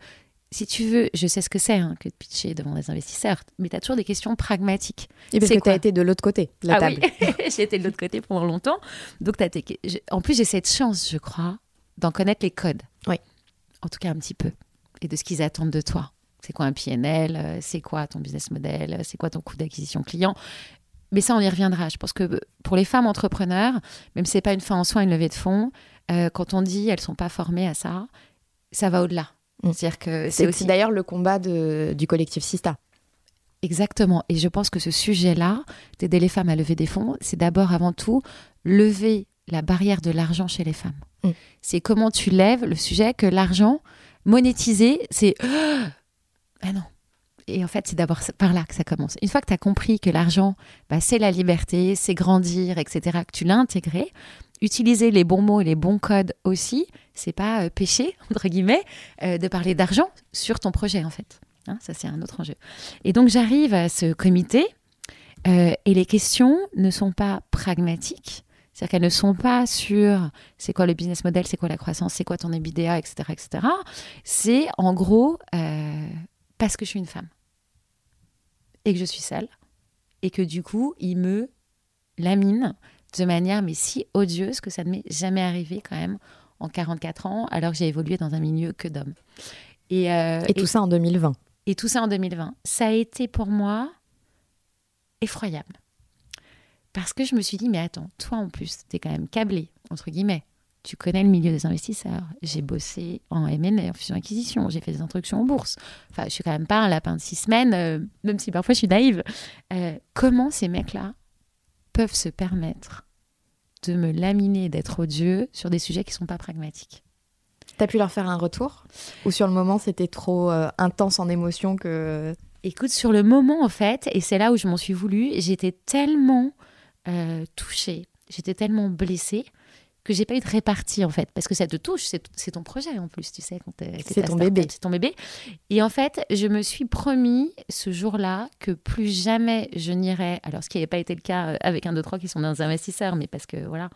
si tu veux, je sais ce que c'est hein, que de pitcher devant des investisseurs, mais tu as toujours des questions pragmatiques. Et parce que tu as été de l'autre côté de la ah table. oui, (laughs) j'ai été de l'autre côté pendant longtemps. Donc, tes- j'ai- en plus, j'ai cette chance, je crois, d'en connaître les codes. Oui. En tout cas, un petit peu. Et de ce qu'ils attendent de toi. C'est quoi un PNL euh, C'est quoi ton business model euh, C'est quoi ton coût d'acquisition client Mais ça, on y reviendra. Je pense que pour les femmes entrepreneurs, même si c'est pas une fin en soi, une levée de fonds, euh, quand on dit elles sont pas formées à ça, ça va au-delà. Mm. C'est-à-dire que c'est aussi d'ailleurs le combat de- du collectif Sista. Exactement. Et je pense que ce sujet-là, d'aider les femmes à lever des fonds, c'est d'abord avant tout lever la barrière de l'argent chez les femmes. Mm. C'est comment tu lèves le sujet que l'argent monétisé, c'est (gasps) ah non. Et en fait, c'est d'abord par là que ça commence. Une fois que tu as compris que l'argent, bah, c'est la liberté, c'est grandir, etc., que tu l'as intégré, utiliser les bons mots et les bons codes aussi, c'est pas euh, péché, (laughs) entre guillemets, euh, de parler d'argent sur ton projet, en fait. Hein, ça, c'est un autre enjeu. Et donc, j'arrive à ce comité euh, et les questions ne sont pas pragmatiques. C'est-à-dire qu'elles ne sont pas sur c'est quoi le business model, c'est quoi la croissance, c'est quoi ton EBITDA, etc. etc. C'est en gros euh, parce que je suis une femme et que je suis seule et que du coup, il me lamine de manière mais si odieuse que ça ne m'est jamais arrivé quand même en 44 ans alors que j'ai évolué dans un milieu que d'hommes. Et, euh, Et tout ça en 2020. et tout ça en 2020. Ça a été pour moi effroyable. Parce que je me suis dit, mais attends, toi en plus, t'es quand même câblé, entre guillemets. Tu connais le milieu des investisseurs. J'ai bossé en M&A, en fusion-acquisition. J'ai fait des introductions en bourse. Enfin, je suis quand même pas un lapin de six semaines, euh, même si parfois je suis naïve. Euh, comment ces mecs-là peuvent se permettre de me laminer, d'être odieux sur des sujets qui sont pas pragmatiques? T'as pu leur faire un retour? Ou sur le moment, c'était trop euh, intense en émotion que. Écoute, sur le moment, en fait, et c'est là où je m'en suis voulu, j'étais tellement touchée, j'étais tellement blessée que j'ai pas eu de répartie, en fait. Parce que ça te touche, c'est ton projet, en plus, tu sais. quand C'est ton bébé. C'est ton bébé. Et en fait, je me suis promis ce jour-là que plus jamais je n'irai, alors ce qui n'avait pas été le cas euh, avec un, deux, trois qui sont des investisseurs, mais parce que, voilà,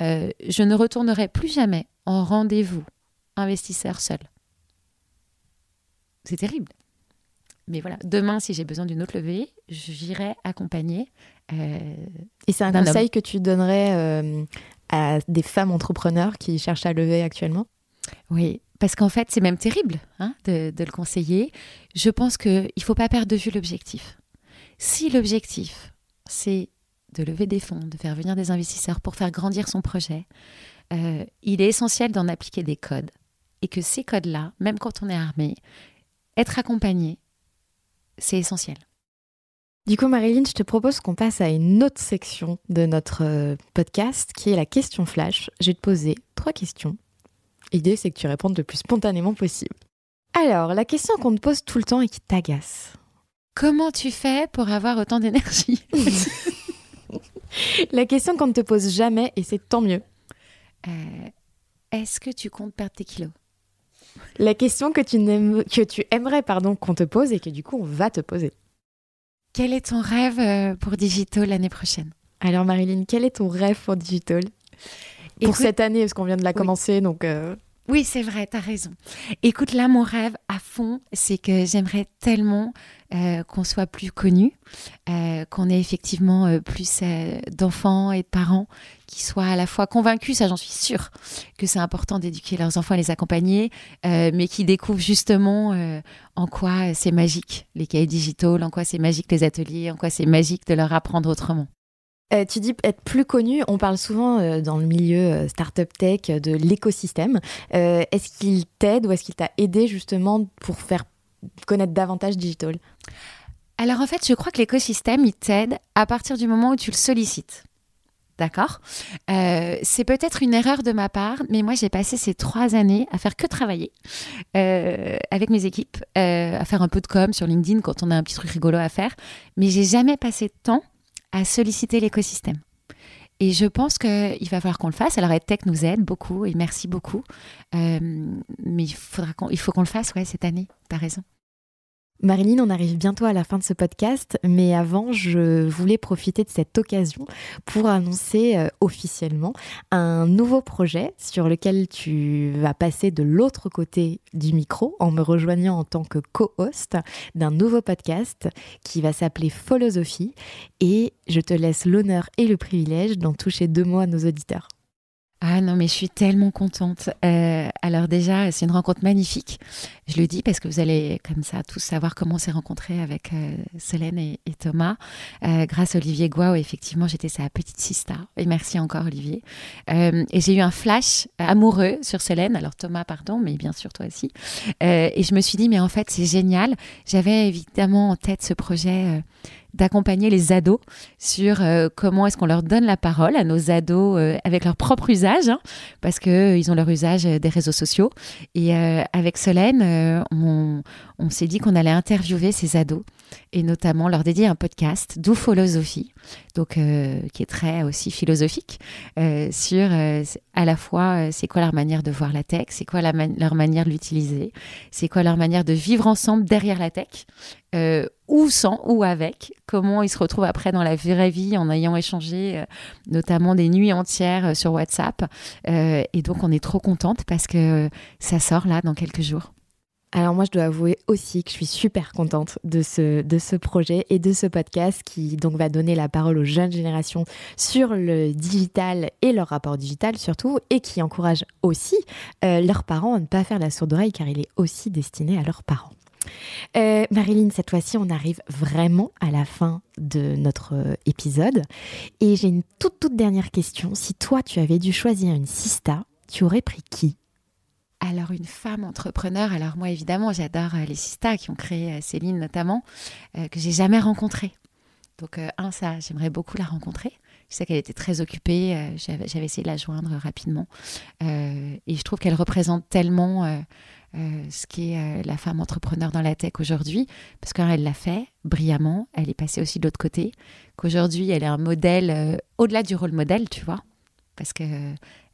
euh, je ne retournerai plus jamais en rendez-vous investisseur seul. C'est terrible. Mais voilà, demain, si j'ai besoin d'une autre levée, j'irai accompagner. euh, Et c'est un conseil que tu donnerais euh, à des femmes entrepreneurs qui cherchent à lever actuellement oui, parce qu'en fait, c'est même terrible hein, de, le conseiller. Je pense qu'il ne faut pas perdre de vue l'objectif. Si l'objectif, c'est de lever des fonds, de faire venir des investisseurs pour faire grandir son projet, euh, il est essentiel d'en appliquer des codes. Et que ces codes-là, même quand on est armé, être accompagné, c'est essentiel. Du coup, Marilyn, je te propose qu'on passe à une autre section de notre euh, podcast qui est la question flash. Je vais te poser trois questions. L'idée, c'est que tu répondes le plus spontanément possible. Alors, la question qu'on te pose tout le temps et qui t'agace. Comment tu fais pour avoir autant d'énergie? (laughs) (laughs) La question qu'on ne te pose jamais, et c'est tant mieux. Euh, Est-ce que tu comptes perdre tes kilos? La question que tu, que tu aimerais pardon, qu'on te pose et que du coup, on va te poser. Quel est ton rêve euh, pour Digital l'année prochaine? Alors, Marilyn, quel est ton rêve pour Digital Pour cette année, parce qu'on vient de la Oui. commencer, donc... euh, Oui, c'est vrai, t'as raison. Écoute, là, mon rêve à fond, c'est que j'aimerais tellement euh, qu'on soit plus connus, euh, qu'on ait effectivement euh, plus euh, d'enfants et de parents qui soient à la fois convaincus, ça j'en suis sûre, que c'est important d'éduquer leurs enfants, à les accompagner, euh, mais qui découvrent justement euh, en quoi c'est magique les cahiers digitaux, en quoi c'est magique les ateliers, en quoi c'est magique de leur apprendre autrement. Euh, tu dis être plus connu, on parle souvent euh, dans le milieu euh, startup tech de l'écosystème. Est-ce qu'il t'aide ou est-ce qu'il t'a aidé justement pour faire connaître davantage Digital? Alors en fait, je crois que l'écosystème, il t'aide à partir du moment où tu le sollicites. D'accord? C'est peut-être une erreur de ma part, mais moi j'ai passé ces trois années à faire que travailler avec mes équipes, à faire un peu de com sur LinkedIn quand on a un petit truc rigolo à faire, mais j'ai jamais passé de temps à solliciter l'écosystème. Et je pense qu'il va falloir qu'on le fasse. Alors, EdTech nous aide beaucoup et merci beaucoup. Euh, mais il, faudra faut qu'on le fasse ouais, cette année. Tu as raison. Marilyn, on arrive bientôt à la fin de ce podcast, mais avant, je voulais profiter de cette occasion pour annoncer euh, officiellement un nouveau projet sur lequel tu vas passer de l'autre côté du micro en me rejoignant en tant que co-host d'un nouveau podcast qui va s'appeler Philosophie et je te laisse l'honneur et le privilège d'en toucher deux mots à nos auditeurs. Ah non, mais je suis tellement contente. Euh, alors déjà, c'est une rencontre magnifique. Je le dis parce que vous allez comme ça tous savoir comment on s'est rencontrés avec euh, Solène et, Thomas. Euh, grâce à Olivier Guao, effectivement, j'étais sa petite sista. Et merci encore, Olivier. et j'ai eu un flash amoureux sur Solène. Alors Thomas, pardon, mais bien sûr toi aussi. et je me suis dit, mais en fait, c'est génial. J'avais évidemment en tête ce projet d'accompagner les ados sur euh, comment est-ce qu'on leur donne la parole à nos ados euh, avec leur propre usage, hein, parce qu'ils euh, ils ont leur usage des réseaux sociaux. Et avec Solène, on, on s'est dit qu'on allait interviewer ces ados et notamment leur dédier un podcast, d'où philosophie, donc qui est très aussi philosophique sur à la fois c'est quoi leur manière de voir la tech, c'est quoi leur manière de l'utiliser, c'est quoi leur manière de vivre ensemble derrière la tech euh, ou sans ou avec, comment ils se retrouvent après dans la vraie vie en ayant échangé euh, notamment des nuits entières euh, sur WhatsApp. et donc on est trop contente parce que ça sort là dans quelques jours. Alors moi, je dois avouer aussi que je suis super contente de ce, de ce projet et de ce podcast qui donc va donner la parole aux jeunes générations sur le digital et leur rapport digital surtout, et qui encourage aussi leurs parents à ne pas faire la sourde oreille car il est aussi destiné à leurs parents. Euh, Marilyn, cette fois-ci, on arrive vraiment à la fin de notre euh, épisode. Et j'ai une toute, toute dernière question. Si toi, tu avais dû choisir une sista, tu aurais pris qui? Alors une femme entrepreneur, alors moi évidemment j'adore euh, les sistas qui ont créé Céline notamment, que j'ai jamais rencontrée. Donc un ça, j'aimerais beaucoup la rencontrer. Je sais qu'elle était très occupée, j'avais essayé de la joindre rapidement. et je trouve qu'elle représente tellement euh, ce qui est euh, la femme entrepreneur dans la tech aujourd'hui, parce qu'elle l'a fait brillamment, elle est passée aussi de l'autre côté, qu'aujourd'hui elle est un modèle euh, au-delà du rôle modèle, tu vois, parce que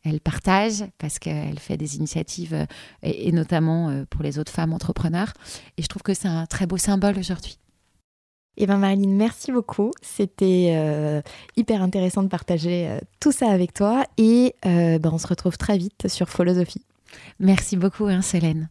elle partage, parce qu'elle fait des initiatives, et, notamment pour les autres femmes entrepreneurs. Et je trouve que c'est un très beau symbole aujourd'hui. Eh bien Marilyn, merci beaucoup. C'était hyper intéressant de partager tout ça avec toi et ben, on se retrouve très vite sur Philosophie. Merci beaucoup, hein, Solène.